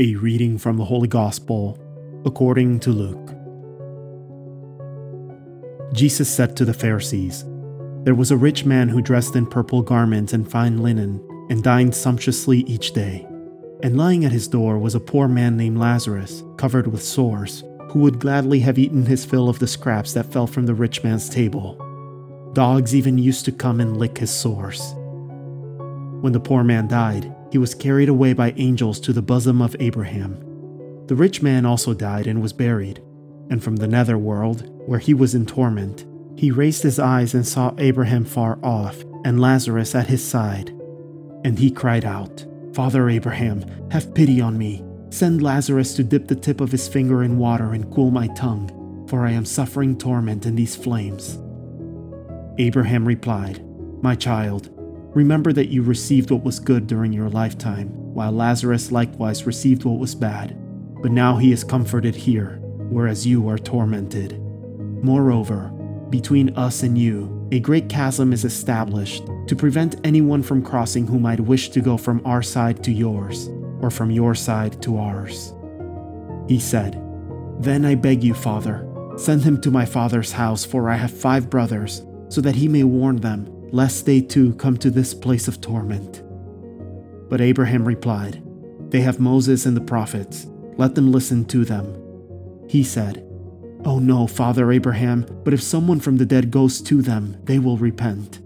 A reading from the Holy Gospel according to Luke. Jesus said to the Pharisees, There was a rich man who dressed in purple garments and fine linen, and dined sumptuously each day. And lying at his door was a poor man named Lazarus, covered with sores, who would gladly have eaten his fill of the scraps that fell from the rich man's table. Dogs even used to come and lick his sores. When the poor man died, he was carried away by angels to the bosom of Abraham. The rich man also died and was buried, and from the nether world, where he was in torment, he raised his eyes and saw Abraham far off, and Lazarus at his side. And he cried out, Father Abraham, have pity on me. Send Lazarus to dip the tip of his finger in water and cool my tongue, for I am suffering torment in these flames. Abraham replied, My child, Remember that you received what was good during your lifetime, while Lazarus likewise received what was bad. But now he is comforted here, whereas you are tormented. Moreover, between us and you, a great chasm is established to prevent anyone from crossing who might wish to go from our side to yours, or from your side to ours. He said, Then I beg you, Father, send him to my father's house, for I have five brothers, so that he may warn them lest they too come to this place of torment. But Abraham replied, They have Moses and the prophets, let them listen to them. He said, Oh no, Father Abraham, but if someone from the dead goes to them, they will repent.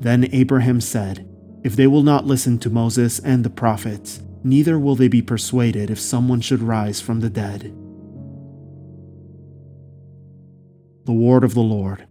Then Abraham said, If they will not listen to Moses and the prophets, neither will they be persuaded if someone should rise from the dead. The Word of the Lord.